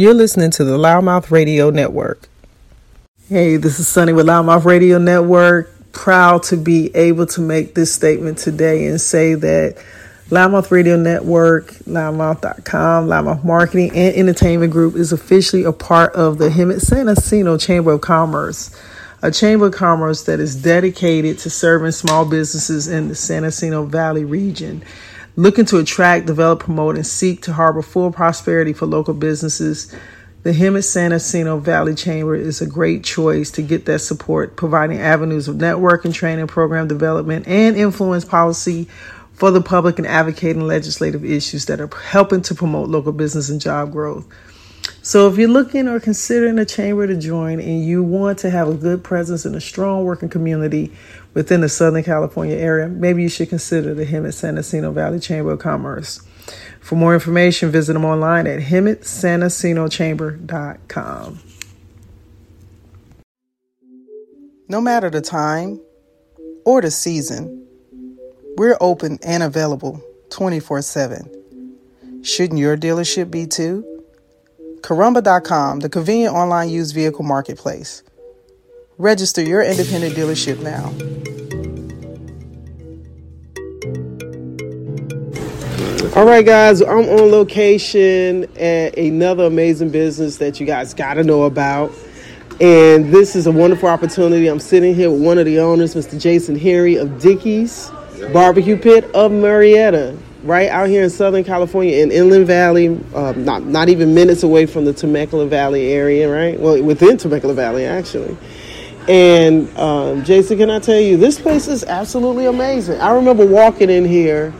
You're listening to the LouddMouth Radio Network. Hey, this is Sunny with LouddMouth Radio Network. Proud to be able to make this statement today and say that LouddMouth Radio Network, LouddMouth.com, LouddMouth Marketing and Entertainment Group is officially a part of the Hemet San Jacinto Chamber of Commerce, a chamber of commerce that is dedicated to serving small businesses in the San Jacinto Valley region. Looking to attract, develop, promote, and seek to harbor full prosperity for local businesses, the Hemet San Jacinto Valley Chamber is a great choice to get that support, providing avenues of networking, training, program development, and influence policy for the public and advocating legislative issues that are helping to promote local business and job growth. So, if you're looking or considering a chamber to join and you want to have a good presence in a strong working community within the Southern California area, maybe you should consider the Hemet San Jacinto Valley Chamber of Commerce. For more information, visit them online at HemetSanJacintoChamber.com. No matter the time or the season, we're open and available 24 7. Shouldn't your dealership be too? Carumba.com, the convenient online used vehicle marketplace. Register your independent dealership now. All right, guys, I'm on location at another amazing business that you guys got to know about. And this is a wonderful opportunity. I'm sitting here with one of the owners, Mr. Jason Henry of Dickey's barbecue pit of Murrieta, right out here in Southern California in Inland Valley, uh, not not even minutes away from the Temecula Valley area, right? Well, within Temecula Valley, actually. And um, Jason, can I tell you, this place is absolutely amazing. I remember walking in here,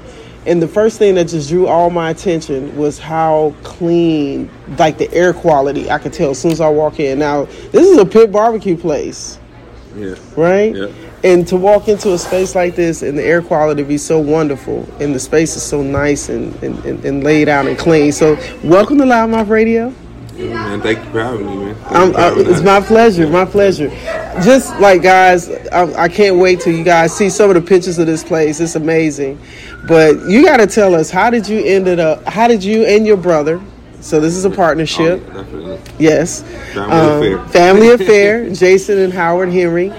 and the first thing that just drew all my attention was how clean, like the air quality. I could tell as soon as I walk in. Now, this is a pit barbecue place. Yeah. Right? Yeah. And to walk into a space like this and the air quality be so wonderful and the space is so nice and, and, and, and laid out and clean. So, welcome to LouddMouth Radio. Yeah, man. Thank you for having me, man. For uh, it's my pleasure, my pleasure. Just like guys, I, I can't wait till you guys see some of the pictures of this place. It's amazing. But you got to tell us how did you ended up? How did you and your brother? So this is a partnership. Oh, definitely. Yes. Family Um, affair. Family affair. Jason and Howard Henry.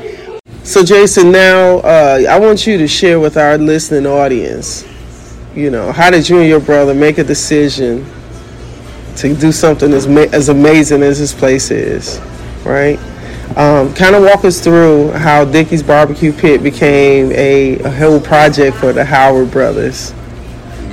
So Jason, now uh, I want you to share with our listening audience. You know, how did you and your brother make a decision to do something as ma- as amazing as this place is, right? Um, kind of walk us through how Dickey's Barbecue Pit became a, a whole project for the Howard brothers,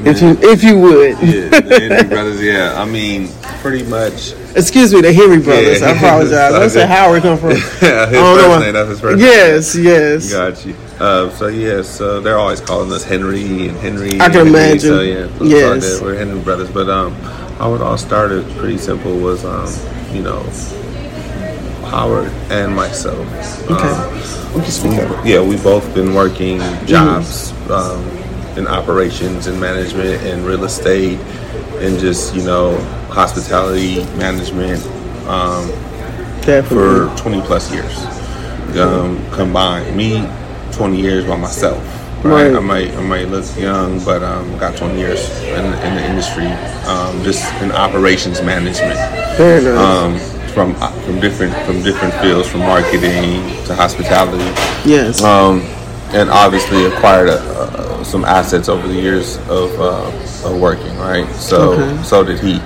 if you if you would. Yeah, the Henry brothers. Yeah, I mean, pretty much. Excuse me, the Henry brothers. I apologize. Where Okay. Howard come from. Yeah, his I first know name. That's his first. Yes, yes. Got you. Uh, so yeah, so they're always calling us Henry and Henry. I can Henry, imagine. So yeah, Yes. all we're Henry brothers. But um, how it all started, pretty simple, was um, you know, Howard and myself. Okay. Um, can yeah, we've both been working jobs um, in operations and management and real estate and just you know hospitality management um, for 20 plus years um, combined. Me, 20 years by myself. Right? I might I might look young, but um, got 20 years in, in the industry, um, just in operations management Very nice. um, from from different from different fields, from marketing to hospitality, yes. um, and obviously acquired a, uh, some assets over the years of, uh, of working. Right, so Okay. so did he.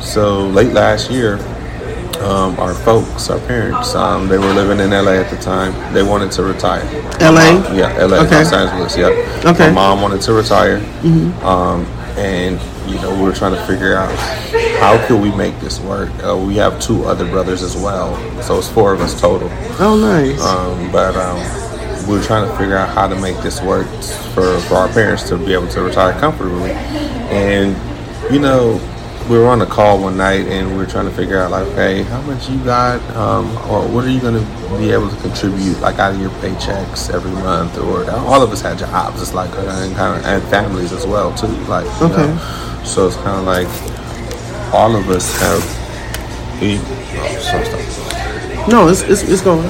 So late last year, um, our folks, our parents, um, they were living in LA at the time. They wanted to retire. LA? Mom- yeah, LA, Okay. Los Angeles. Yeah. Okay. Mm-hmm. My mom wanted to retire, um, and you know we were trying to figure out how could we make this work. Uh, we have two other brothers as well, so it's four of us total. oh, nice. Um, but um, we were trying to figure out how to make this work for, for our parents to be able to retire comfortably. And, you know, we were on a call one night and we were trying to figure out, like, hey, how much you got, um, or what are you going to be able to contribute, like, out of your paychecks every month? Or all of us had jobs, it's like, and, kind of, and families as well, too. Like, Okay. know, so it's kind of like all of us have. We, oh, no, it's, it's, it's going.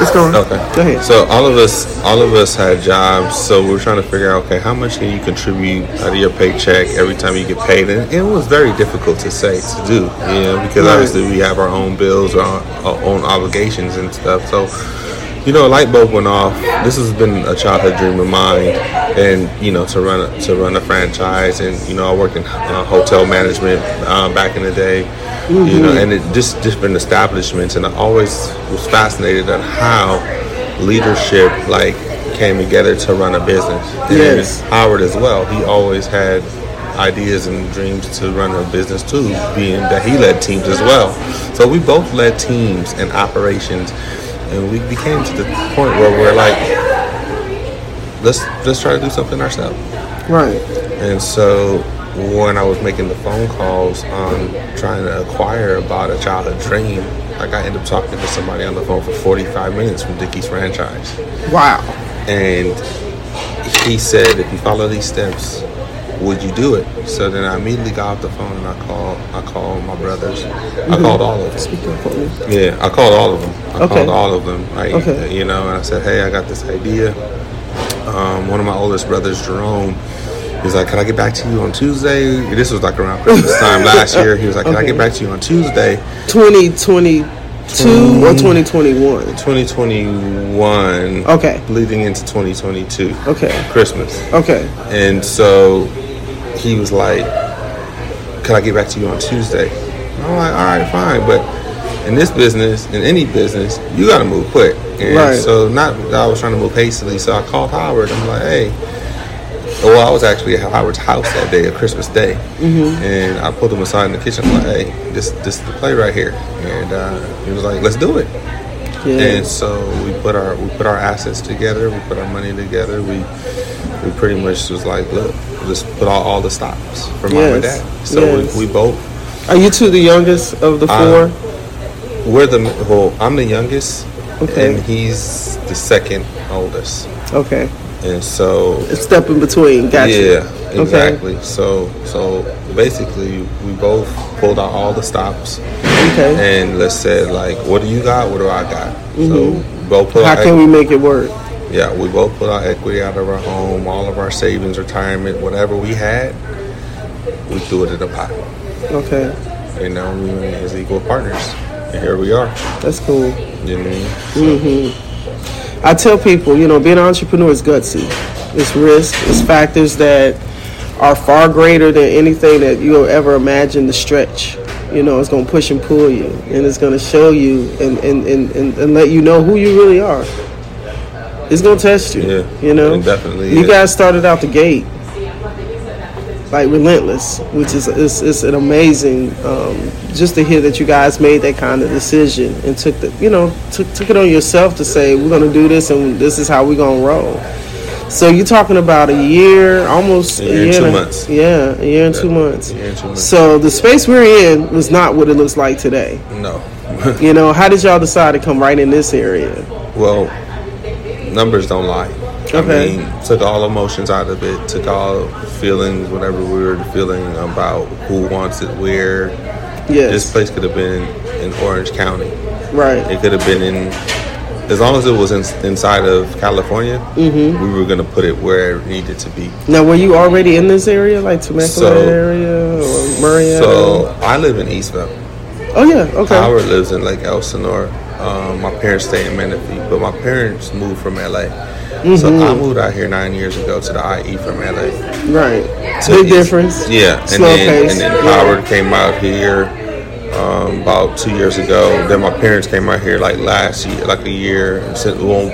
It's going. Okay. Go ahead. So all of us, all of us had jobs. So we are trying to figure out, okay, how much can you contribute out of your paycheck every time you get paid? And it was very difficult to say to do, you know, because Right. obviously we have our own bills, our, our own obligations and stuff. So. You know, a light bulb went off. This has been a childhood dream of mine, and you know, to run a, to run a franchise, and you know, I worked in uh, hotel management uh, back in the day, you know, and it just different establishments, and I always was fascinated at how leadership like came together to run a business. And Yes. Howard as well. He always had ideas and dreams to run a business too, being that he led teams as well. So we both led teams and operations, and we became to the point where we're like, let's let's try to do something ourselves. Right. And so when I was making the phone calls on trying to acquire about a childhood dream, like I ended up talking to somebody on the phone for 45 minutes from Dickey's franchise. Wow. And he said, if you follow these steps, would you do it? So then I immediately got off the phone and I called I called my brothers. I called all of them. Speak up for me. Yeah, I called all of them. I Okay. called all of them. Okay. you know, and I said, hey, I got this idea. Um, one of my oldest brothers, Jerome, he's like, can I get back to you on Tuesday? This was like around Christmas time last year. He was like, can I get back to you on Tuesday? 2022 or 2021? 2021. Okay. Leading into 2022. Okay. Christmas. Okay. And so he was like, Can I get back to you on Tuesday? And I'm like, All right, fine. But in this business, in any business, you got to move quick. And Right. so, not I was trying to move hastily. So I called Howard. I'm like, Hey, well, I was actually at Howard's house that day, a Christmas day, Mm-hmm. and I pulled him aside in the kitchen. I'm like, "Hey, this this is the play right here," and uh, he was like, "Let's do it." Yeah. And so we put our we put our assets together. We put our money together. We we pretty much was like, look, let's put all, all the stops for mom and dad. So yes. we, we both Are you two the youngest of the Uh, four? we're the well, I'm the youngest, Okay. and he's the second oldest. okay. And so A step in between. Gotcha. yeah, Okay. exactly. So so basically, we both pulled out all the stops. Okay. and let's say like, what do you got? What do I got? So both put Mm-hmm. How can we make it work? Yeah, we both put our equity out of our home, all of our savings, retirement, whatever we had, we threw it in a pot. Okay. And now we as equal partners, and here we are. That's cool. You know what I mean? Mm-hmm. I tell people, you know, being an entrepreneur is gutsy. It's risk. It's factors that are far greater than anything that you'll ever imagine to stretch. You know, it's going to push and pull you, and it's going to show you and, and, and, and, and let you know who you really are. It's going to test you. Yeah, You know? it definitely You is. guys started out the gate like relentless, which is is, is an amazing. Um, just to hear that you guys made that kind of decision and took the you know took took it on yourself to say we're going to do this and this is how we're going to roll. So you're talking about a year, almost A year and a two and months. Yeah, a year and two months. A year and two months. So the space we're in was not what it looks like today. No. You know, how did y'all decide to come right in this area? well, numbers don't lie. Okay. I mean, took all emotions out of it, took all feelings, whatever we were feeling about who wants it where. Yes, This place could have been in Orange County. right. It could have been in, as long as it was in, inside of California, Mm-hmm. we were going to put it where it needed to be. Now, were you already in this area, like Temecula So- area or Murrieta? So I live in Eastvale. oh yeah, okay. Howard lives in Lake Elsinore. Um, my parents stay in Menifee, but my parents moved from LA. So Mm-hmm. I moved out here nine years ago to the IE from LA. Right. So Big difference. Yeah, and Slow then pace. and then Yeah. Howard came out here um, about two years ago. Then my parents came out here like last year, like a year,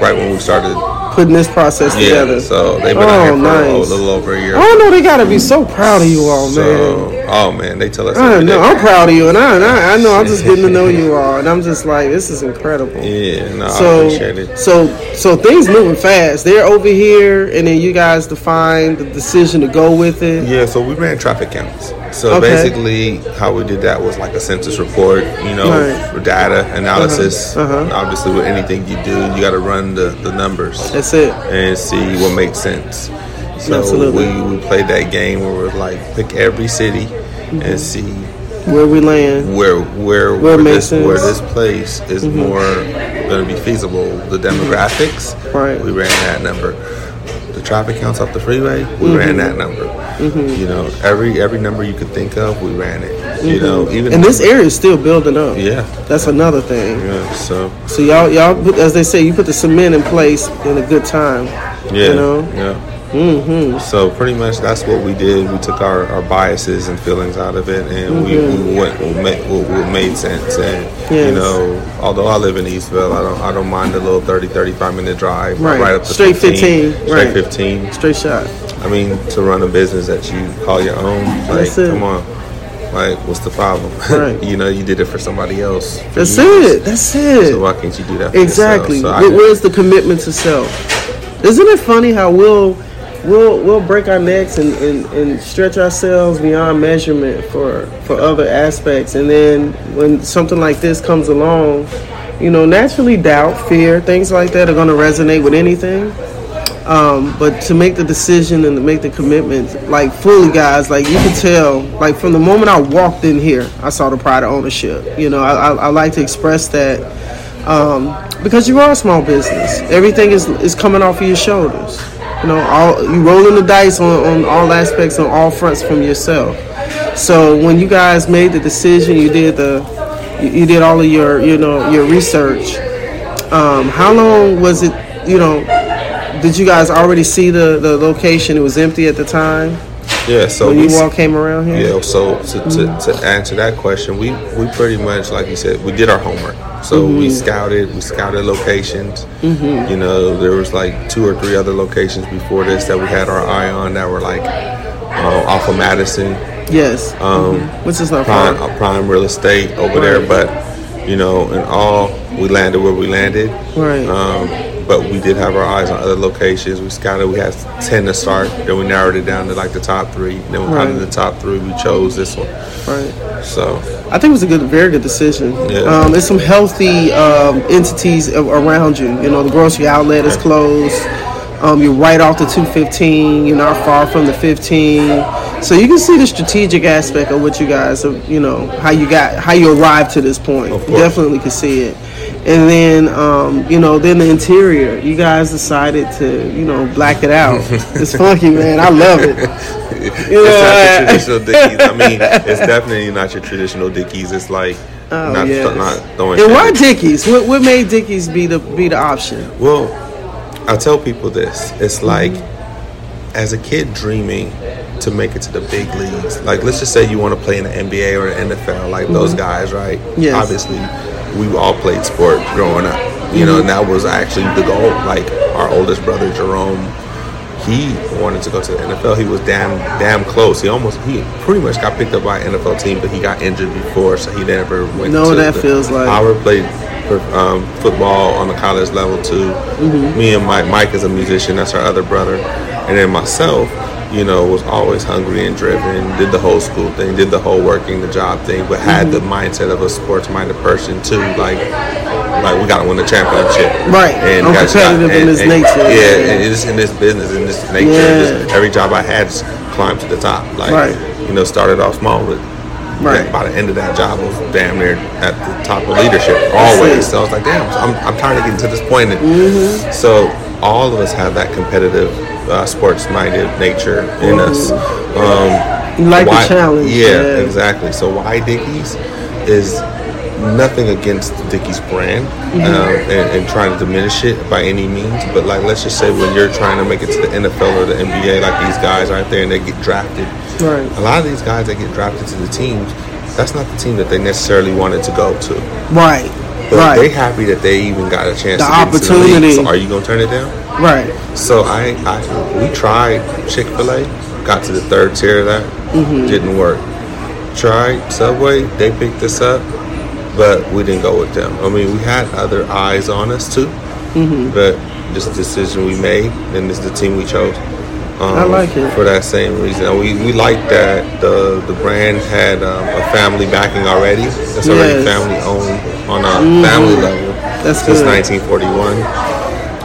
right when we started. Putting this process Yeah, together. so they've been Oh, out here for nice. a little over a year. I know they gotta be so proud of you all, man. Oh man, they tell us. I know day. I'm proud of you, and I, and I, I know I'm just getting to know you all, and I'm just like, this is incredible. Yeah, no, I So, appreciate it. so, so things moving fast. They're over here, and then you guys define the decision to go with it. Yeah, so we ran traffic counts. So Okay. basically, how we did that was like a census report, you know, Right. for data analysis. Uh-huh. Obviously, with anything you do, you got to run the, the numbers That's it. and see what makes sense. So Absolutely. we, we played that game where we're like pick every city Mm-hmm. and see where we land, where where Where where, this, where this place is more going to be feasible. The demographics, Right. We ran that number. The traffic counts off the freeway, we ran mm-hmm. that number. Mm-hmm. You know, every every number you could think of, we ran it. You know, mm-hmm. even and this area is still building up. yeah, That's another thing. yeah. So So y'all, y'all, put, as they say, you put the cement in place in a good time. Yeah. You know? Yeah. Mm-hmm. So pretty much that's what we did. We took our, our biases and feelings out of it, and we, we went what made, what, what made sense. And Mm-hmm. Yes. you know, although I live in Eastvale, I don't I don't mind the little 30, 35 minute drive Right. up to Straight 15, straight right. fifteen. Straight shot. I mean, to run a business that you call your own, like come on. Like, what's the problem? Right. you know, you did it for somebody else. for That's years. it. That's it. So why can't you do that? For Exactly. So Where's the commitment to self? Isn't it funny how we'll we'll we'll break our necks and, and, and stretch ourselves beyond measurement for for other aspects, and then when something like this comes along, you know, naturally doubt, fear, things like that are going to resonate with anything. Um, but to make the decision and to make the commitment, like fully, guys, like you can tell, like from the moment I walked in here, I saw the pride of ownership. You know, I, I, I like to express that um, because you are a small business. Everything is is coming off of your shoulders. You know, all you rolling the dice on, on all aspects, on all fronts from yourself. So when you guys made the decision, you did the, you, did all of your, you know, your research. Um, how long was it? You know, did you guys already see the the location? It was empty at the time yeah. So when you all came around here. Yeah, so to, to, to answer that question, we, we pretty much, like you said, we did our homework. So we scouted, we scouted locations. You know, there was like two or three other locations before this that we had our eye on that were like uh, off of Madison, Yes. Um, Which is not prime, uh, prime real estate over there. But you know, in all, we landed where we landed. Right. Um, but we did have our eyes on other locations. We scouted. We had ten to start. Then we narrowed it down to like the top three. Then out of Right. the top three, we chose this one. Right. So I think it was a good, very good decision. Yeah. Um, there's some healthy um, entities around you. You know, the grocery outlet is closed. Um, you're right off the 215. You're not far from the 15. So you can see the strategic aspect of what you guys, have, you know, how you got, how you arrived to this point. You definitely can see it. And then, um, you know, then the interior. You guys decided to, you know, black it out. it's funky, man. I love it. You it's not know, your traditional Dickey's. I mean, it's definitely not your traditional Dickey's. It's like Oh, not, yes. not throwing. And why. Dickey's? What, what made Dickey's be the be the option? Well, I tell people this. It's like as a kid dreaming to make it to the big leagues. Like let's just say you want to play in the NBA or the NFL, like those guys, right? Yes. Obviously, we all played sport growing up. You know, and that was actually the goal. Like our oldest brother Jerome, he wanted to go to the NFL. He was damn damn close. He almost he pretty much got picked up by an NFL team, but he got injured before, so he never went. What that the, feels like. Howard played um, football on the college level too. Mm-hmm. Me and Mike, Mike is a musician. That's our other brother, and then myself. You know, was always hungry and driven. Did the whole school thing. Did the whole working the job thing, but had the Mm-hmm. mindset of a sports-minded person too. Like, like we gotta win the championship. Right. And I'm got- competitive in this and- nature. Yeah, and it's in this business, in this nature. Yeah. Every job I had, climbed to the top. Like, Right. you know, started off small, but Right. by the end of that job, I was damn near at the top of leadership always. So I was like, damn, I'm, I'm tired of getting to this point. And Mm-hmm. So all of us have that competitive, uh, sports-minded nature in us. Um, You like why- the challenge. Yeah, exactly. So why Dickey's is nothing against Dickey's brand Mm-hmm. um, and, and trying to diminish it by any means. But like, let's just say when you're trying to make it to the NFL or the NBA, like these guys are out there and they get drafted, Right. a lot of these guys that get drafted to the teams, that's not the team that they necessarily wanted to go to. Right. But right. they happy that they even got a chance The to get into the league. opportunity. So are you gonna turn it down? right. So I, I we tried Chick Fil A, got to the third tier of that, Mm-hmm. didn't work. Tried Subway, they picked us up, but we didn't go with them. I mean, we had other eyes on us too, Mm-hmm. but just the decision we made, and this is the team we chose. Um, I like it. for that same reason. And we we like that the the brand had um, a family backing already. It's already Yes. family owned on a family level That's since good. 1941.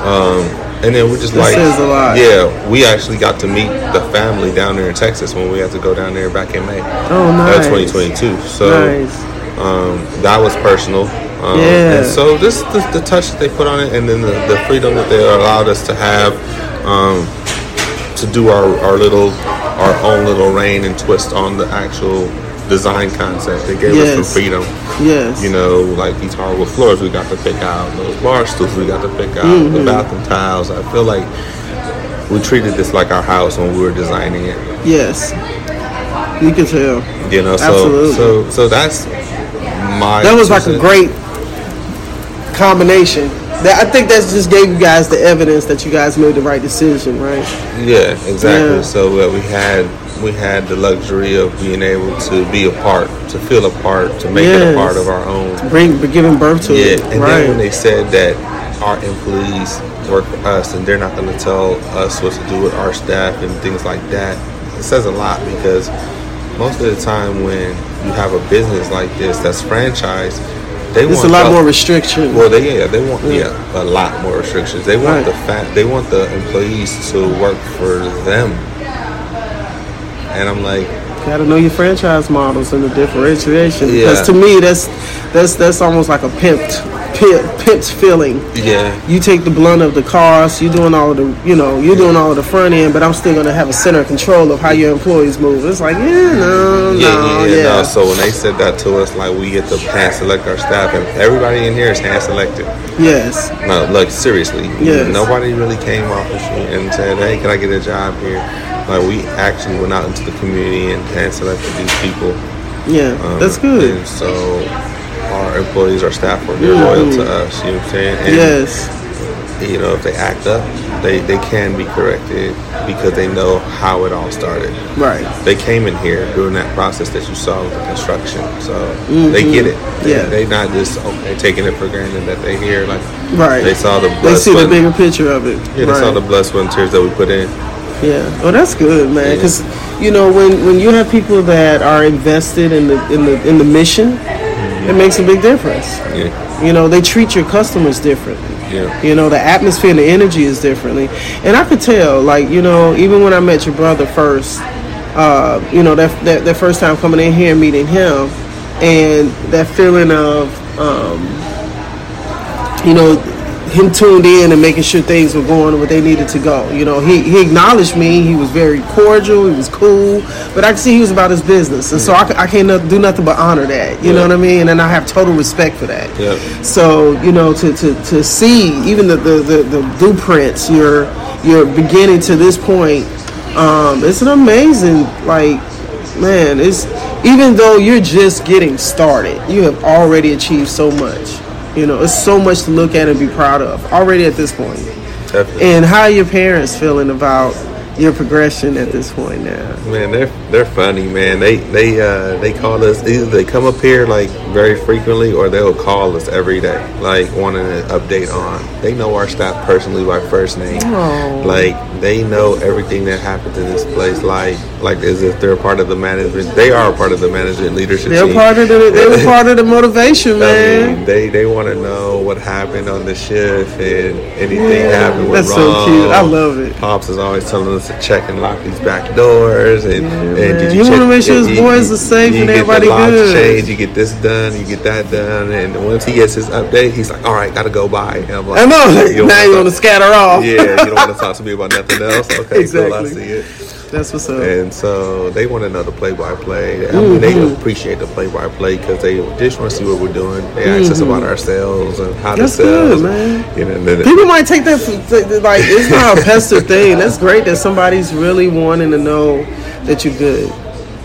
Um, And then we're just That like, says a lot. yeah, we actually got to meet the family down there in Texas when we had to go down there back in May. Oh, Uh, nice. 2022. So Nice. um, that was personal. Um, Yeah. And so this, this the touch that they put on it, and then the, the freedom that they allowed us to have um, to do our, our little our own little reign and twist on the actual design concept. They gave us some freedom. Yes. You know, like these hardwood floors, we got to pick out those bar stools, we got to pick out Mm-hmm. the bathroom tiles. I feel like we treated this like our house when we were designing it. Yes. You can tell. You know, so Absolutely. so so that's my. That was like a great combination. That I think that just gave you guys the evidence that you guys made the right decision, right? Yeah, exactly. Yeah. So uh, we had we had the luxury of being able to be a part, to feel a part, to make it a part of our own. Bring, giving birth to Yeah, it, and right? then when they said that our employees work for us and they're not going to tell us what to do with our staff and things like that, it says a lot because most of the time when you have a business like this that's franchised, they There's want a lot more restrictions. Well, they yeah, they want yeah a lot more restrictions. They want Right. the fact they want the employees to work for them, and I'm like, Got to know your franchise models and the differentiation. Yeah. Because to me, that's that's that's almost like a pimped, pimp, pimped feeling. yeah, You take the blunt of the cost. You're doing all of the, you know, you're doing all of the front end, but I'm still gonna have a center of control of how your employees move. It's like, yeah, no, yeah, no, yeah, yeah. yeah. No, so when they said that to us, like we get to hand select our staff, and everybody in here is hand selected. yes, No, look, seriously, Yes. nobody really came off the street and said, "Hey, can I get a job here?" Like we actually went out into the community and hand selected these people. yeah, Um, that's good. So our employees, our staff were very loyal to us. You know what I'm saying? And, Yes, you know, if they act up, they, they can be corrected because they know how it all started. right. They came in here during that process that you saw with the construction, so they get it. They, Mm-hmm. Yeah. they not just okay taking it for granted that they here. Like Right. they saw the They blood, see the bigger picture of it. yeah, they saw the blood, sweat, and tears that we put in. Yeah. Oh, that's good, man. Yeah. Because you know, when when you have people that are invested in the in the in the mission, it makes a big difference. Yeah, You know, they treat your customers differently. yeah, You know, the atmosphere and the energy is differently. And I could tell, like, you know, even when I met your brother first, uh, you know, that, that that first time coming in here and meeting him, and that feeling of, um, you know, him tuned in and making sure things were going where they needed to go. You know, he, he acknowledged me. He was very cordial. He was cool. But I could see he was about his business. And so I can't do nothing but honor that. You know what I mean? And I have total respect for that. yeah. So you know, to, to, to see even the, the, the, the blueprints you're you're beginning to this point, um, it's an amazing like man. It's even though you're just getting started, you have already achieved so much. You know, it's so much to look at and be proud of already at this point. Definitely. And how are your parents feeling about your progression at this point now? Man, they're they're funny, man. They they uh they call us either they come up here like very frequently or they'll call us every day, like wanting an update on. They know our staff personally by first name. Oh. Like they know everything that happens in this place, like like as if they're a part of the management. They are a part of the management leadership They're team. part of the they were part of the motivation, I man. mean, they they want to know what happened on the shift and anything Yeah, happened that's so cute. I love it. Pops is always telling us to check and lock these back doors and, and did He you wanna make sure his boys you- are safe you and get everybody good. changed, you get this done, you get that done, and once he gets his update, he's like, "All right, gotta go by." And I'm like, I know. "You now you want to scatter off. Yeah, you don't want to talk to me about nothing else. Okay, cool, I Exactly. see it. That's what's up. And so they want to know the play-by-play. I mean, they Mm-hmm. appreciate the play-by-play because they just want to see what we're doing. They ask us about ourselves and how Mm-hmm. That's the sales. good, man. You know, People might take that for, like it's not a pester thing. That's great that somebody's really wanting to know that you're good.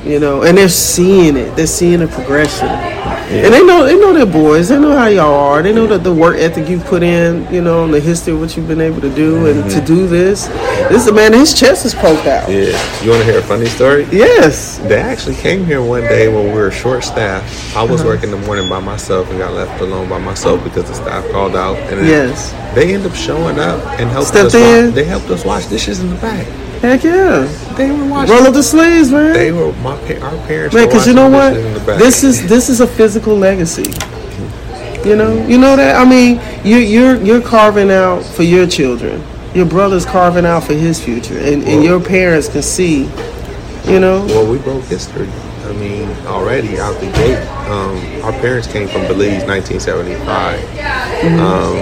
You know, and they're seeing it. They're seeing the progression, and they know they know their boys. They know how y'all are. They know that the work ethic you put in. You know, and the history of what you've been able to do, and to do this. This man, his chest is poked out. yeah, you want to hear a funny story? Yes. They actually came here one day when we were short staffed. I Uh-huh. was working the morning by myself and got left alone by myself because the staff called out. And Yes. they end up showing up and helped Stepped us. in. Wash, they helped us wash dishes in the back. Heck yeah. They were washing. Roll up the sleeves, man. They were my our parents. Man, because you know what? dishes in the back. This is this is a physical legacy. You know, you know that. I mean, you you're you're carving out for your children your brother's carving out for his future, and, and your parents can see, you know. Well, we broke history. I mean, already out the gate, um, our parents came from Belize, 1975. Um,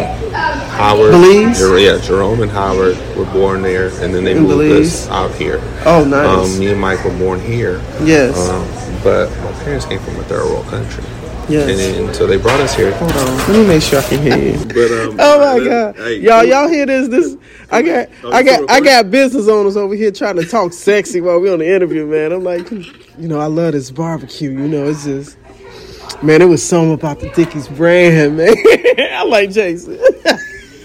Howard, Belize? Jer- yeah, Jerome and Howard were born there, and then they In moved Belize? us out here. Oh, nice. Um, me and Mike were born here. Yes. Um, but my parents came from a third world country. Yes. And, then- so they brought us here. Hold on, let me make sure I can hear you. But um, Oh my god, hey, y'all, y'all hear this? This I got, I got, I got business owners over here trying to talk sexy while we on the interview, man. I'm like, you know, I love this barbecue. You know, it's just, man, it was something about the Dickey's brand, man. I like Jason.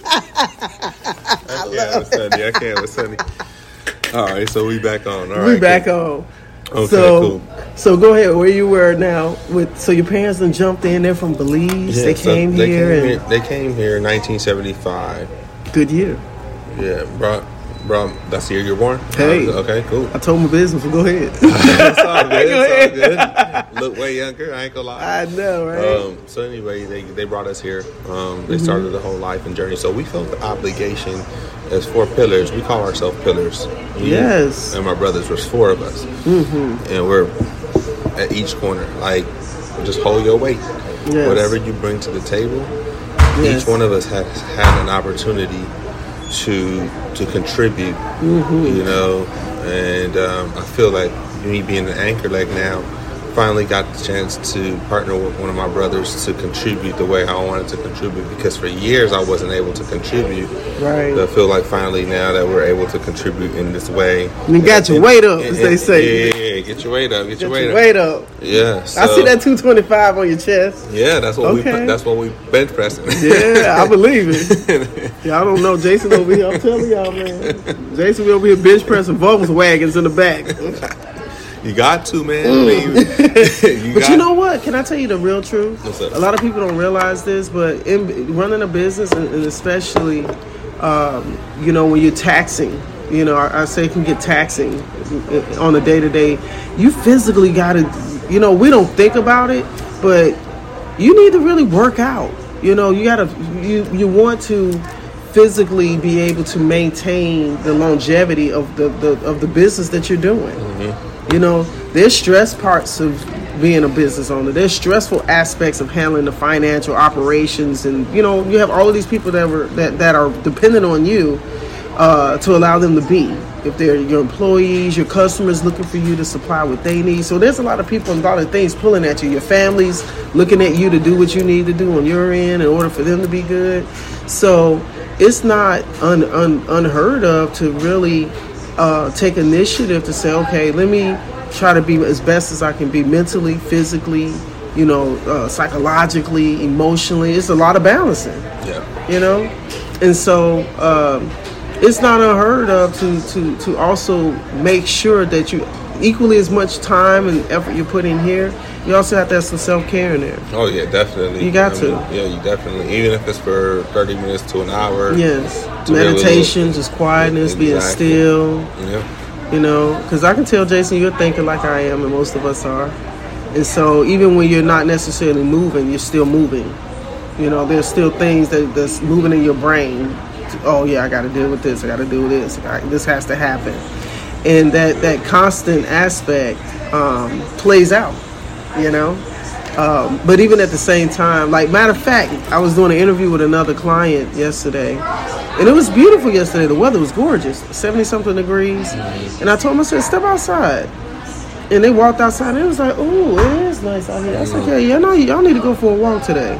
I can't with Sunny. I can't with Sunny. All right, so we back on. All we right, back cool. on. Okay, so, cool. so go ahead. Where you were now? With so your parents done jumped in. They're from Belize. Yeah, they so came they here Came and here, they came here in 1975. good year. Yeah, brought brought. That's the year you're born. Hey. Okay, cool. I told my business. But go ahead. It's all good. Go It's all good. Look way younger. I ain't gonna lie. I know, right? Um, so anyway, they, they brought us here. Um, Mm-hmm. they started the whole life and journey. So we felt the obligation as four pillars. We call ourselves pillars. Me Yes. And my brothers was four of us, mm-hmm. and we're at each corner. Like, just hold your weight. Yes. Whatever you bring to the table, Yes. each one of us has had an opportunity to to contribute. Mm-hmm. You know, and um, I feel like me being an anchor like now, finally got the chance to partner with one of my brothers to contribute the way I wanted to contribute because for years I wasn't able to contribute. Right. But I feel like finally now that we're able to contribute in this way. You got your And- weight up, and- as they say. Yeah, yeah, yeah, get your weight up. Get, your weight your up. weight up. Yeah. I see that 225 on your chest. Yeah, that's what Okay. we. That's what we bench pressing. Yeah, I believe it. Y'all don't know Jason over here. I'm telling y'all, man. Jason will be over here bench pressing Volkswagens in the back. You got to, man. I mean, you Mm. But got- you know what? Can I tell you the real truth? A lot of people don't realize this, but in running a business, and, especially, um, you know, when you're taxing, you know, I, I say it can get taxing on a day to day. You physically got to, you know, we don't think about it, but you need to really work out. You know, you gotta, you you want to physically be able to maintain the longevity of the, the of the business that you're doing. You know, there's stress parts of being a business owner. There's stressful aspects of handling the financial operations, and you know, you have all of these people that were that, that are dependent on you uh, to allow them to be. If they're your employees, your customers looking for you to supply what they need. So there's a lot of people and a lot of things pulling at you. Your families looking at you to do what you need to do on your end in order for them to be good. So it's not un, un, unheard of to really uh, take initiative to say, okay, let me try to be as best as I can be mentally, physically, you know, uh, psychologically, emotionally. It's a lot of balancing Yeah. you know and so um, it's not unheard of to, to to also make sure that you equally as much time and effort you put in here you also have to have some self-care in there Oh yeah, definitely. You got I to. mean, yeah, you definitely. Even if it's for thirty minutes to an hour. yes To meditation just quietness being still Yeah. you know because i can tell jason you're thinking like i am and most of us are and so even when you're not necessarily moving you're still moving you know there's still things that, that's moving in your brain oh yeah i gotta deal with this i gotta do this I, this has to happen and that that constant aspect um, plays out you know? Um, but even at the same time like matter of fact i was doing an interview with another client yesterday and it was beautiful yesterday. The weather was gorgeous 70 something degrees. And i told them i said step outside. And they walked outside and it was like oh it is nice out here. I like yeah yeah no y'all need to go for a walk today.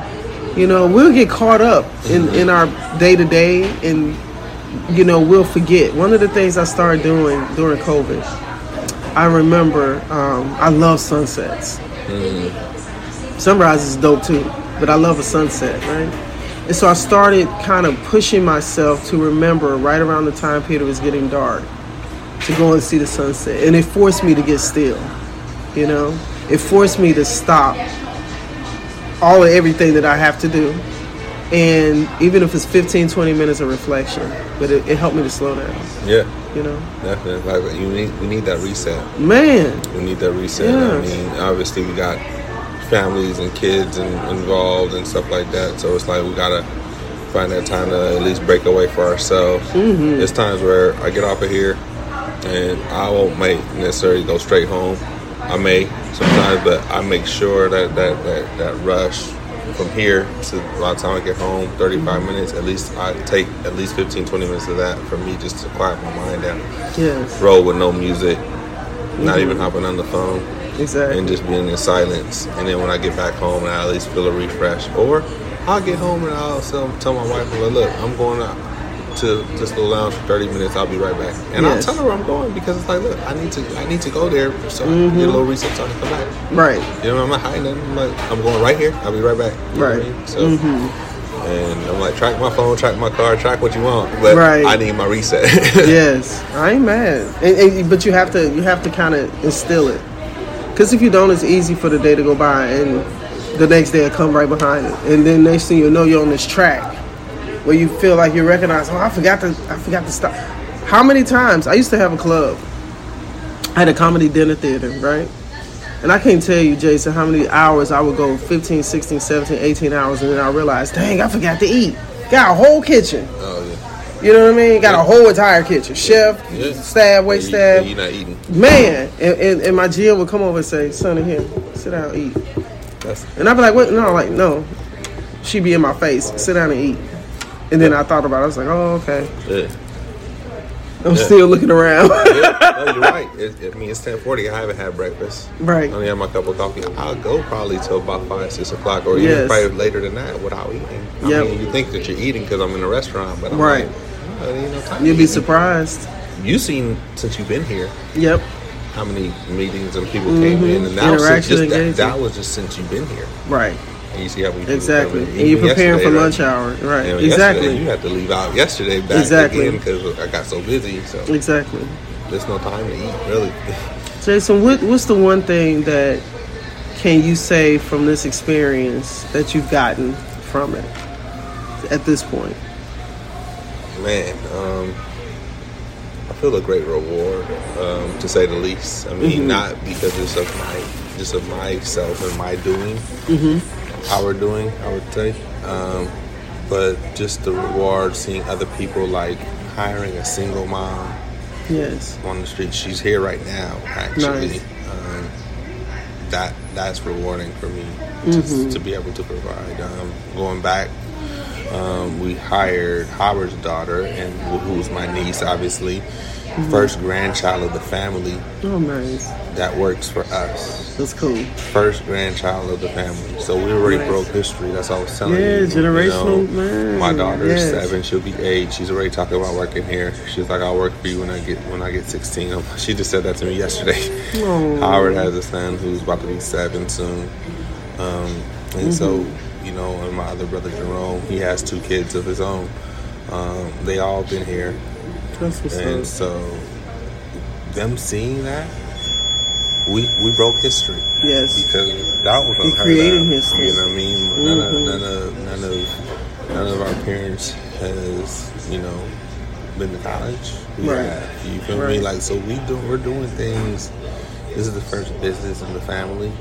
You know we'll get caught up in in our day-to-day and you know we'll forget. One of the things i started doing during covid i remember um, i love sunsets Mm-hmm. sunrise is dope too but i love a sunset right? And so i started kind of pushing myself to remember right around the time period was getting dark to go and see the sunset. And it forced me to get still you know? It forced me to stop all of everything that i have to do and even if it's 15 20 minutes of reflection but it, it helped me to slow down Yeah. you know Definitely. Like you need. We need that reset. man We need that reset. Yeah. I mean, obviously we got families and kids and involved and stuff like that. So it's like we gotta find that time to at least break away for ourselves. Mm-hmm. There's times where I get off of here and I won't make necessarily go straight home. I may sometimes, but I make sure that that that, that rush from here to by the time I get home, 35 mm-hmm. minutes, at least I take at least 15, 20 minutes of that for me just to quiet my mind down. Yes. Roll with no music, mm-hmm. not even hopping on the phone. Exactly. And just being in silence. And then when I get back home, I at least feel a refresh. Or I'll get home and I'll tell, tell my wife, look, I'm going out to this little lounge for 30 minutes. I'll be right back. And yes. I'll tell her where I'm going because it's like, look, I need to I need to go there so mm-hmm. I can get a little reset so I can come back. Right. You know, I'm not hiding nothing. I'm like, I'm going right here. I'll be right back. You right. I mean? So. Mm-hmm. And I'm like, track my phone, track my car, track what you want, but right. I need my reset. yes, I ain't mad, and, and, but you have to you have to kind of instill it, because if you don't, it's easy for the day to go by, and the next day will come right behind it, and then next thing you know, you're on this track, where you feel like you recognize, oh, I forgot to, I forgot to stop. How many times I used to have a club? I had a comedy dinner theater, right? And I can't tell you, Jason, how many hours I would go 15, 16, 17, 18 hours, and then I realized, dang, I forgot to eat. Got a whole kitchen. Oh, yeah. You know what I mean? Got yeah. a whole entire kitchen. Chef, yeah. staff, wait staff. You, you're not eating. Man, and, and, and, my GM would come over and say, Sonny, here, sit down, eat. That's and I'd be like, what? No, like, no. She'd be in my face. Sit down and eat. And then I thought about it. I was like, oh, okay. Yeah. I'm yeah. still looking around. yeah, no, you're right. It, I mean, it's 10:40. I haven't had breakfast. Right. I only had my cup of coffee. I'll go probably till about five, six o'clock, or yes. even probably later than that without eating. I yep. mean, you think that you're eating because I'm in a restaurant, but I'm right. Like, oh, You'll be surprised. You've seen since you've been here. Yep. How many meetings and people mm-hmm. came in, and that was just that, that was just since you've been here. Right. And you see how we exactly. And you're preparing for lunch hour, right? And exactly. You had to leave out yesterday back exactly. again because I got so busy. So exactly. There's no time to eat, really. Jason, what, what's the one thing that can you say from this experience that you've gotten from it at this point? Man, um, I feel a great reward, um, to say the least. I mean, mm-hmm. not because it's of my just of myself and my doing. Mm-hmm our doing, I would say. Um, but just the reward, seeing other people like hiring a single mom. Yes. On the street, she's here right now. Actually, nice. um, that that's rewarding for me to, mm-hmm. to be able to provide. Um, going back, um, we hired Howard's daughter, and who's my niece, obviously mm-hmm. first grandchild of the family. Oh, nice. That works for us. That's cool. First grandchild of the family. So we already nice. broke history. That's all I was telling yeah, you. Yeah, generational you know, man. My daughter yes. is seven. She'll be eight. She's already talking about working here. She's like, "I'll work for you when I get when I get 16. She just said that to me yesterday. Oh. Howard has a son who's about to be seven soon, um, and mm-hmm. so you know, and my other brother Jerome, he has two kids of his own. Um, they all been here. That's what's and up. so them seeing that, we we broke history. Yes, because that was unheard creating of. history. You know what I mean? Mm-hmm. None, of, mm-hmm. none of none of none of our parents has you know been to college. We right. Have, you feel right. me? Like so, we do we're doing things. This is the first business in the family.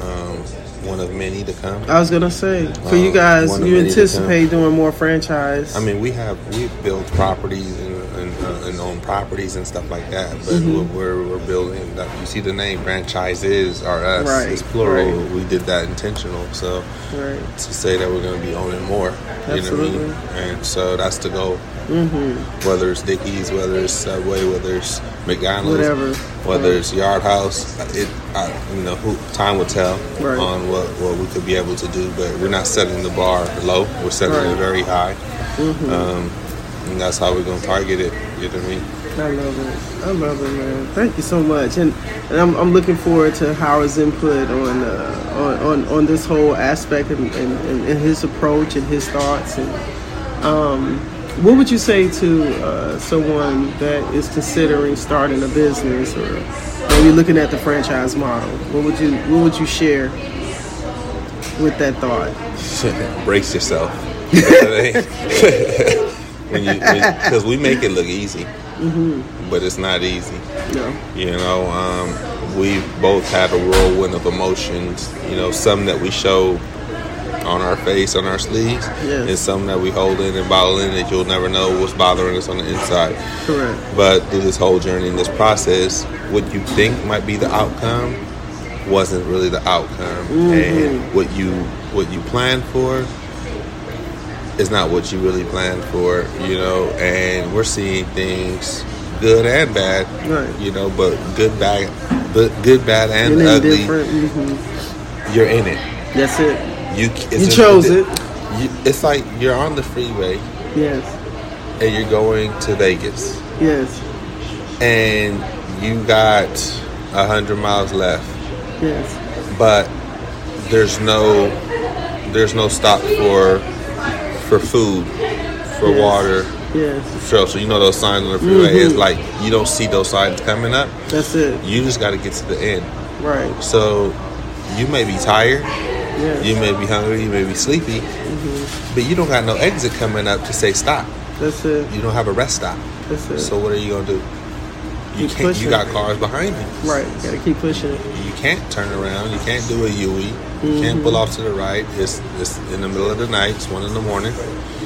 Um, one of many to come. I was gonna say for um, you guys, you anticipate doing more franchise. I mean, we have we've built properties and, and, uh, and own properties and stuff like that, but mm-hmm. we're, we're building. That, you see, the name franchises are us. Right. It's plural. Right. We did that intentional. So right. to say that we're gonna be owning more, Absolutely. you know what I mean? And so that's the goal. Mm-hmm. Whether it's Dickey's, whether it's Subway, whether it's McDonald's, whatever, whether it's Yard House, it I, you know who time will tell right. on what, what we could be able to do. But we're not setting the bar low; we're setting right. it very high, mm-hmm. um, and that's how we're gonna target it. You know what I mean? I love it. I love it, man. Thank you so much, and, and I'm, I'm looking forward to Howard's input on uh, on, on, on this whole aspect and, and, and, his approach and his thoughts and. Um, what would you say to uh, someone that is considering starting a business or maybe looking at the franchise model? What would you What would you share with that thought? Brace yourself. when you because we make it look easy, mm-hmm. but it's not easy. No. You know, um, we both had a whirlwind of emotions. You know, some that we show on our face, on our sleeves, Yes. and some that we hold in and bottle in that you'll never know what's bothering us on the inside. Correct. But through this whole journey, in this process, what you think might be the outcome wasn't really the outcome, and what you what you planned for is not what you really planned for. You know, and we're seeing things good and bad. Right. You know, but good, bad, but good, bad, and ugly. different. hmm You're in it. That's it. You You chose it. You, it's like you're on the freeway Yes. and you're going to Vegas. Yes. and you got a hundred miles left, Yes. but there's no there's no stop for for food, for Yes. water. Yes. So, so you know those signs on the freeway Mhm. is like you don't see those signs coming up. That's it. You just got to get to the end. Right. So you may be tired, Yes. you may be hungry, you may be sleepy, Mm-hmm. but you don't got no exit coming up to say stop. That's it. You don't have a rest stop. That's it. So what are you gonna do? You Keep can't. pushing. You got cars behind you. right. You Gotta keep pushing. You can't turn around. You can't do a UE. You can't pull off to the right. It's it's in the middle of the night. It's one in the morning,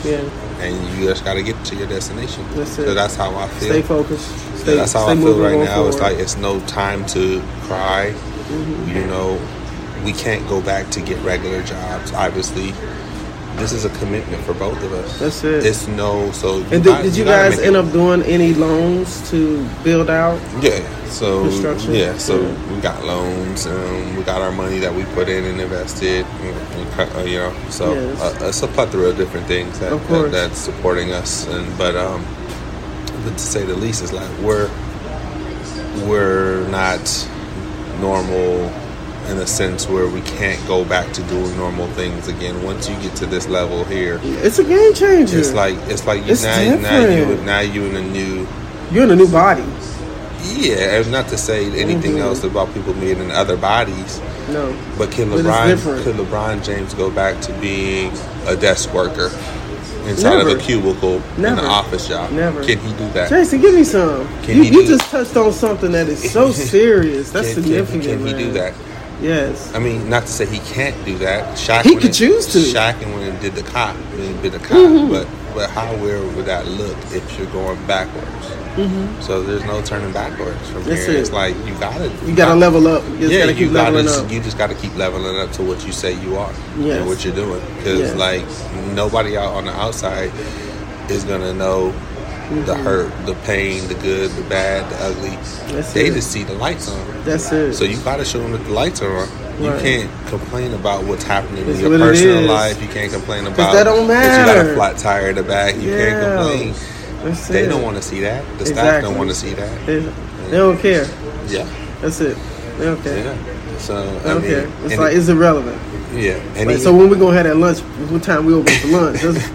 Yeah. and you just got to get to your destination. That's So that's how I feel. Stay focused. So that's how stay I feel right now. It's like it's no time to cry. Mm-hmm. You know, we can't go back to get regular jobs. Obviously, this is a commitment for both of us. That's it. It's no. So And did, did you gotta guys end up doing any loans to build out? Yeah. So Construction? yeah. So Yeah. we got loans. Um, we got our money that we put in and invested. and- uh, You know, so Yes. uh, it's a plethora of different things that, that that's supporting us. And but um, but to say the least, is like we're we're not normal in a sense where we can't go back to doing normal things again. Once you get to this level here, It's a game changer. it's like it's like you It's now now you now you in a new you're in a new body. yeah, and not to say anything Mhm. else about people being in other bodies, No. but can LeBron different. could LeBron James go back to being a desk worker inside of a cubicle in an office job? Never. Can he do that? Jason, give me some. Can you you just touched on something that is so serious. That's can, can- significant. Can, he do that? Yes. I mean, not to say he can't do that. Shaq He could choose to. Shaq and when he did the cop, did the cop, Mhm. but but how weird would that look if you're going backwards? Mm-hmm. So there's no turning backwards from That's here. it. It's like you gotta You gotta level up. You yeah, gotta you gotta up. you just gotta keep leveling up to what you say you are Yes. and what you're doing. Because Yes. like nobody out on the outside is gonna know the Mm-hmm. hurt, the pain, the good, the bad, the ugly. That's they it. just see the lights on. That's it. So you gotta show them that the lights are on. You Right. can't complain about what's happening It's in your personal life. You can't complain about that don't that you got a flat tire in the back. You can't complain. That's They it. don't want to see that. The staff don't want to see that. They, they don't care. Yeah, That's it. They don't care. yeah. So They I don't mean, care. It's like it- it's irrelevant. yeah. And Like, so when we gonna have that lunch? What time we open for lunch?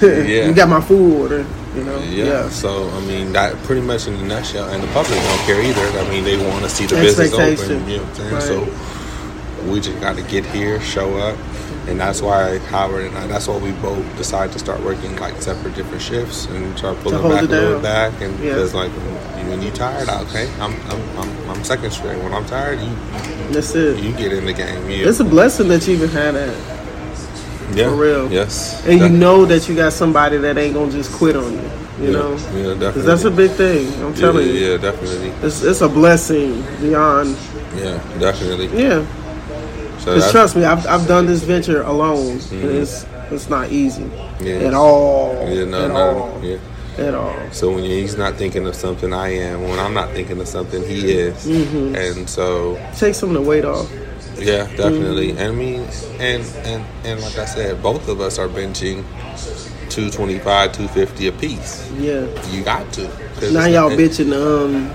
Yeah. you got my food order. You know. Yeah. So I mean, that pretty much in a nutshell. And the public don't care either. I mean, they want to see the business open. You know what I'm saying? Right. So we just got to get here, show up, and that's why Howard and I. That's why we both decided to start working like separate different shifts and start pulling back a little back. And Yeah. because like when you tired, okay, I'm I'm, I'm I'm second string. When I'm tired, you That's it. you get in the game. You, It's a blessing that you even had that, yeah, for real. Yes. and you know that you got somebody that ain't gonna just quit on you. You yeah, know, Yeah, definitely. that's a big thing. I'm yeah, telling you, yeah, definitely. it's it's a blessing beyond. Yeah, definitely. Yeah, So because trust me, I've I've done this venture alone, and it's it's not easy Yeah. at all. Yeah, no, at no, all. yeah. At all. So when he's not thinking of something, I am. When I'm not thinking of something, he is. Mm-hmm. And so, Take some of the weight off. Yeah, definitely. Mm-hmm. And I mean, and and and like I said, both of us are benching 225, 250 a piece. Yeah. You got to. Now y'all not- bitching. Um,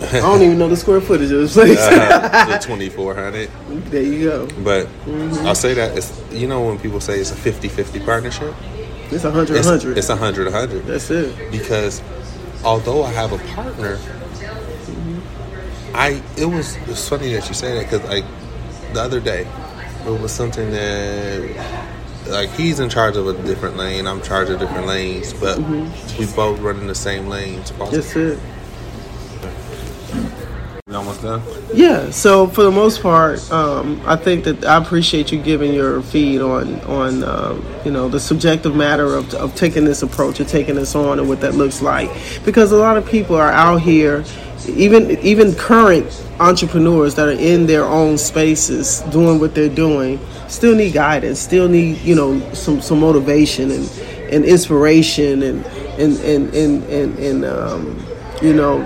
I don't even know the square footage of this place. Uh, the 2400. there you go. But Mm-hmm. I'll say that it's you know when people say it's a 50-50 partnership, It's a hundred, it's, hundred. it's a 100 100. That's it. because although I have a partner, I it was it's funny that you say that because like the other day it was something that like he's in charge of a different lane, I'm in charge of different lanes, but mm-hmm. we both run in the same lanes. That's it. Almost done. Yeah. So for the most part, um, I think that I appreciate you giving your feed on on um, you know the subjective matter of, of taking this approach and taking this on and what that looks like because a lot of people are out here, even even current entrepreneurs that are in their own spaces doing what they're doing still need guidance, still need you know some some motivation and and inspiration and and and and and, and um, you know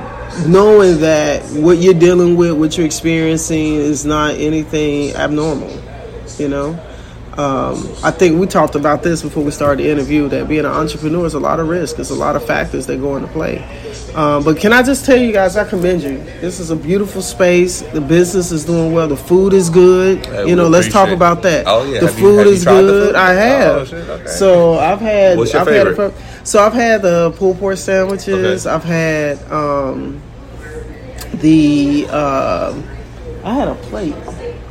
knowing that what you're dealing with, what you're experiencing, is not anything abnormal. You know, um, I think we talked about this before we started the interview. That being an entrepreneur is a lot of risk. There's a lot of factors that go into play. Um, but can I just tell you guys, I commend you. This is a beautiful space. The business is doing well. The food is good. You know, let's talk appreciate- about that. Oh, yeah. the Have food you is good. food? I have. Oh, okay. So I've had. What's your I've had favorite? a- so I've had the pulled pork sandwiches. Okay. I've had um, the. Um, I had a plate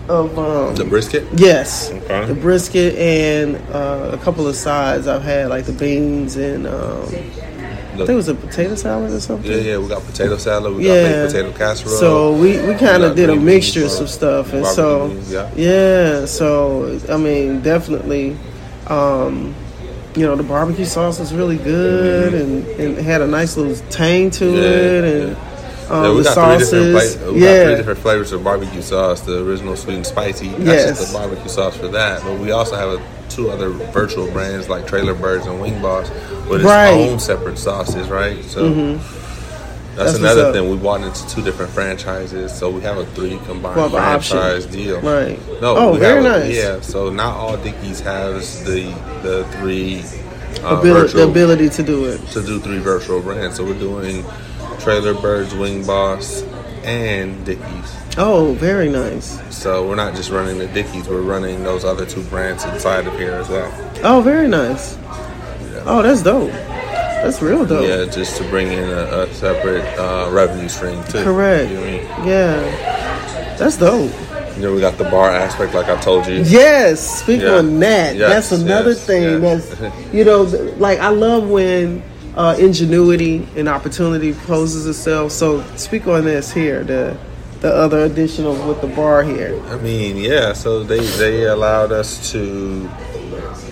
of. Um, The brisket. Yes, Okay. the brisket and uh, a couple of sides. I've had like the beans and um, I think it was a potato salad or something. Yeah, yeah, we got potato salad, we got Yeah. baked potato casserole. So we, we kind of did a mixture of some uh, stuff, and so beans, yeah. yeah, so I mean, definitely, um, you know, the barbecue sauce was really good, and, and it had a nice little tang to Mm-hmm. Yeah, it, and yeah. Um, yeah, we the got sauces, three different we got three different flavors of barbecue sauce. The original sweet and spicy. That's Yes. just the barbecue sauce for that. But we also have a, two other virtual brands like Trailer Birds and Wing Boss with its Right. Mm-hmm. own separate sauces, right? So That's that's, another thing. We bought into two different franchises, so we have a three combined Well, the option. franchise deal. Right. No. Oh, we very have nice. Yeah. So not all Dickey's has the the three uh, Abil- the ability to do it. to do three virtual brands. So we're doing Trailer Birds, Wing Boss, and Dickey's. Oh, very nice. So we're not just running the Dickey's, we're running those other two brands inside of here as well. Oh, very nice. Oh, that's dope. That's real dope. Yeah, just to bring in a, a separate uh, revenue stream too. Correct. You know, I mean? Yeah, that's dope. You know, we got the bar aspect, like I told you. Yes, speak Yeah. on that. Yes, that's another yes, thing. yes. That's you know, like I love when uh, ingenuity and opportunity poses itself. So speak on this here. The the other addition of with the bar here. I mean, yeah. So they they allowed us to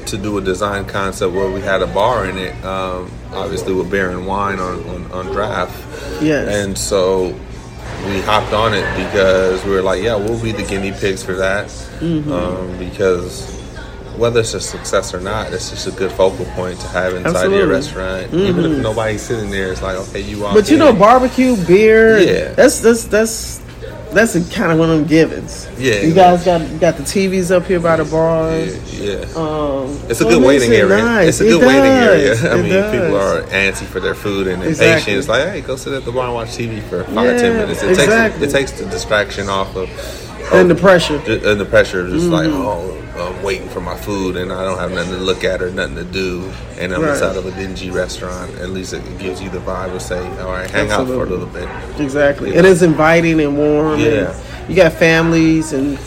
to do a design concept where we had a bar in it, um, obviously with beer and wine on, on, on draft. Yes. And so we hopped on it because we were like, yeah, we'll be the guinea pigs for that. Mm-hmm. Um, because whether it's a success or not, it's just a good focal point to have inside Absolutely. your restaurant. Even if nobody's sitting there, it's like, okay, you walk But you in. know, barbecue, beer. Yeah. That's that's that's that's kind of one of them givens. Yeah, You guys got got the TVs up here by the bars. Yeah, yeah. Um, It's a so good it waiting it area. nice. It's a It good waiting does. area. I mean, does. people are antsy for their food and Exactly. impatient. It's like, hey, go sit at the bar and watch TV for five, Yeah, ten minutes. It exactly. takes it takes the distraction off of And the pressure. Mm-hmm. and the pressure. Of just like, oh, I'm waiting for my food and I don't have nothing to look at or nothing to do, and I'm Right. inside of a dingy restaurant. At least it gives you the vibe of say, all right, hang out for a little bit. Exactly. You And it's inviting and warm. and Yeah. you got families and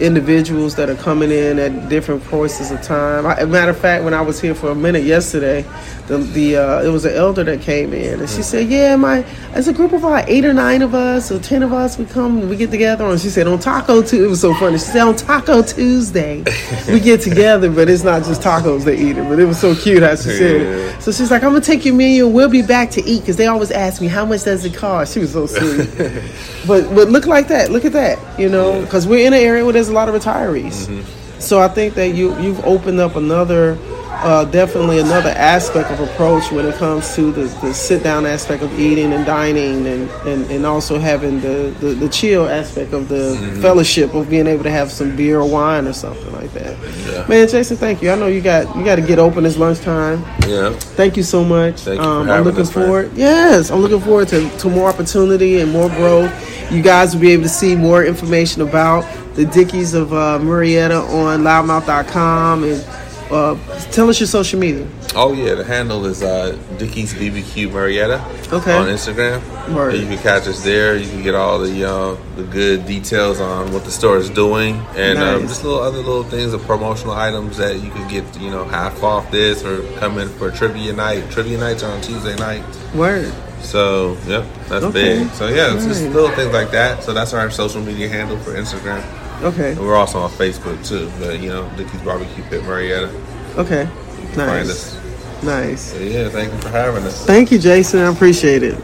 individuals that are coming in at different points of time. I, matter of fact, when I was here for a minute yesterday, the, the uh, it was an elder that came in and she said, "Yeah, my it's a group of about eight or nine of us or ten of us. We come, we get together." And she said, "On Taco Tuesday, it was so funny. She said on Taco Tuesday, we get together, but it's not just tacos they eat it. But it was so cute how she said Yeah. it. So she's like, I'm gonna take your menu and we'll be back to eat because they always ask me how much does it cost. She was so sweet. but but look like that. Look at that. You know, because we're in an area where there's a lot of retirees. Mm-hmm. So I think that you you've opened up another. Uh, definitely another aspect of approach when it comes to the, the sit down aspect of eating and dining and, and, and also having the, the, the chill aspect of the Mm-hmm. fellowship of being able to have some beer or wine or something like that. Yeah. Man, Jason, thank you. I know you got you got to get open. It's lunchtime. Yeah. Thank you so much. Thank you um, I'm looking forward. Yes, I'm looking forward to, to more opportunity and more growth. You guys will be able to see more information about the Dickey's of uh, Murrieta on LouddMouth.com and uh, tell us your social media. Oh yeah, the handle is uh, Dickey's BBQ Murrieta Okay. on Instagram. Word. You can catch us there. You can get all the uh, the good details on what the store is doing, and um, just little other little things of promotional items that you could get. You know, half off this or come in for trivia night. Trivia nights are on Tuesday night. Word. So, yep, that's okay. big. So, yeah, it's just little things like that. So, that's our social media handle for Instagram. Okay. And we're also on Facebook too. But, you know, Dickey's Barbecue Pit Murrieta. Okay. nice. Nice. So, yeah, thank you for having us. Thank you, Jason. I appreciate it.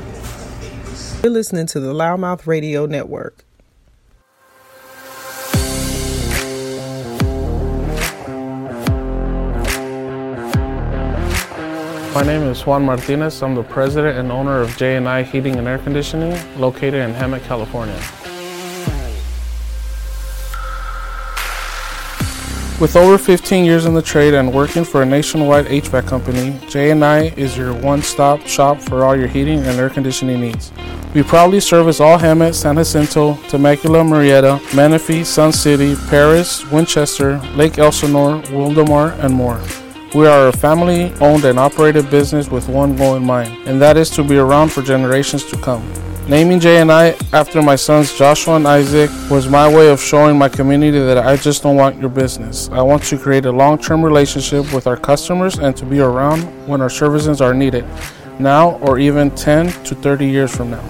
You're listening to the LouddMouth Radio Network. My name is Juan Martinez. I'm the president and owner of J&I Heating and Air Conditioning located in Hemet, California. With over 15 years in the trade and working for a nationwide HVAC company, J&I is your one-stop shop for all your heating and air conditioning needs. We proudly service all Hemet, San Jacinto, Temecula, Murrieta, Menifee, Sun City, Perris, Winchester, Lake Elsinore, Wildomar, and more. We are a family owned and operated business with one goal in mind, and that is to be around for generations to come. Naming J&I after my sons Joshua and Isaac was my way of showing my community that I just don't want your business. I want to create a long term relationship with our customers and to be around when our services are needed, now or even 10 to 30 years from now.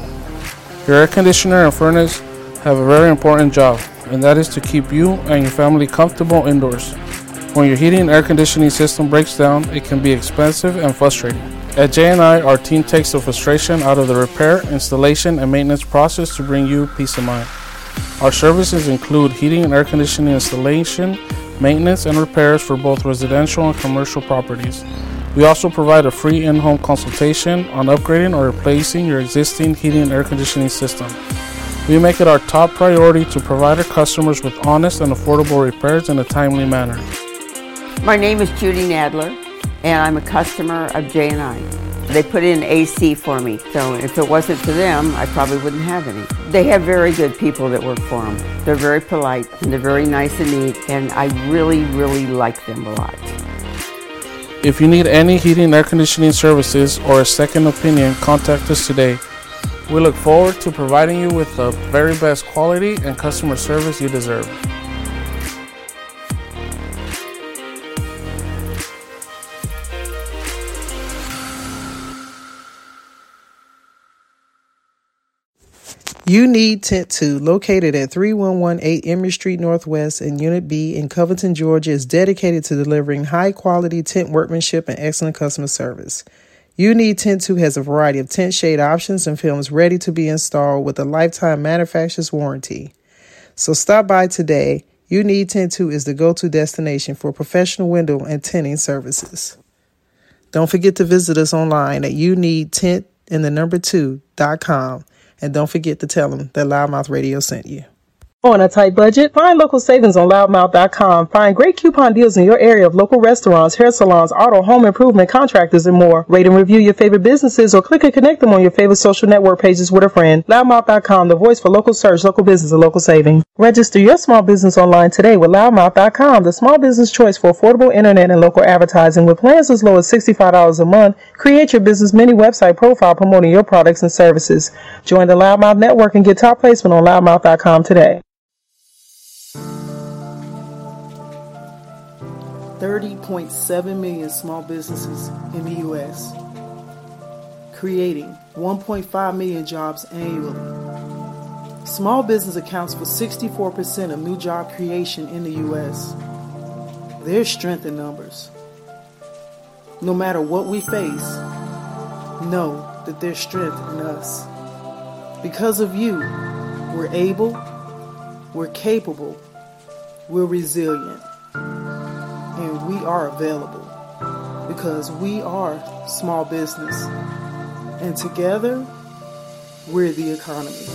Your air conditioner and furnace have a very important job, and that is to keep you and your family comfortable indoors. When your heating and air conditioning system breaks down, it can be expensive and frustrating. At J&I, our team takes the frustration out of the repair, installation, and maintenance process to bring you peace of mind. Our services include heating and air conditioning installation, maintenance, and repairs for both residential and commercial properties. We also provide a free in home consultation on upgrading or replacing your existing heating and air conditioning system. We make it our top priority to provide our customers with honest and affordable repairs in a timely manner. My name is Judy Nadler, and I'm a customer of J&I. They put in AC for me, so if it wasn't for them, I probably wouldn't have any. They have very good people that work for them. They're very polite, and they're very nice and neat, and I really, really like them a lot. If you need any heating and air conditioning services or a second opinion, contact us today. We look forward to providing you with the very best quality and customer service you deserve. You Need Tint 2, located at 3118 Emory Street Northwest in Unit B in Covington, Georgia, is dedicated to delivering high quality tint workmanship and excellent customer service. You Need Tint 2 has a variety of tint shade options and films ready to be installed with a lifetime manufacturer's warranty. So stop by today. You Need Tint 2 is the go to destination for professional window and tinting services. Don't forget to visit us online at you need tint in the number 2.com and don't forget to tell them that LouddMouth Radio sent you. On a tight budget? Find local savings on LouddMouth.com. Find great coupon deals in your area of local restaurants, hair salons, auto, home improvement, contractors, and more. Rate and review your favorite businesses or click and connect them on your favorite social network pages with a friend. LouddMouth.com, the voice for local search, local business, and local savings. Register your small business online today with LouddMouth.com, the small business choice for affordable internet and local advertising with plans as low as $65 a month. Create your business mini website profile promoting your products and services. Join the LouddMouth network and get top placement on LouddMouth.com today. 30.7 million small businesses in the U.S., creating 1.5 million jobs annually. Small business accounts for 64% of new job creation in the U.S. There's strength in numbers. No matter what we face, know that there's strength in us. Because of you, we're able, we're capable, we're resilient and we are available because we are small business. And together, we're the economy.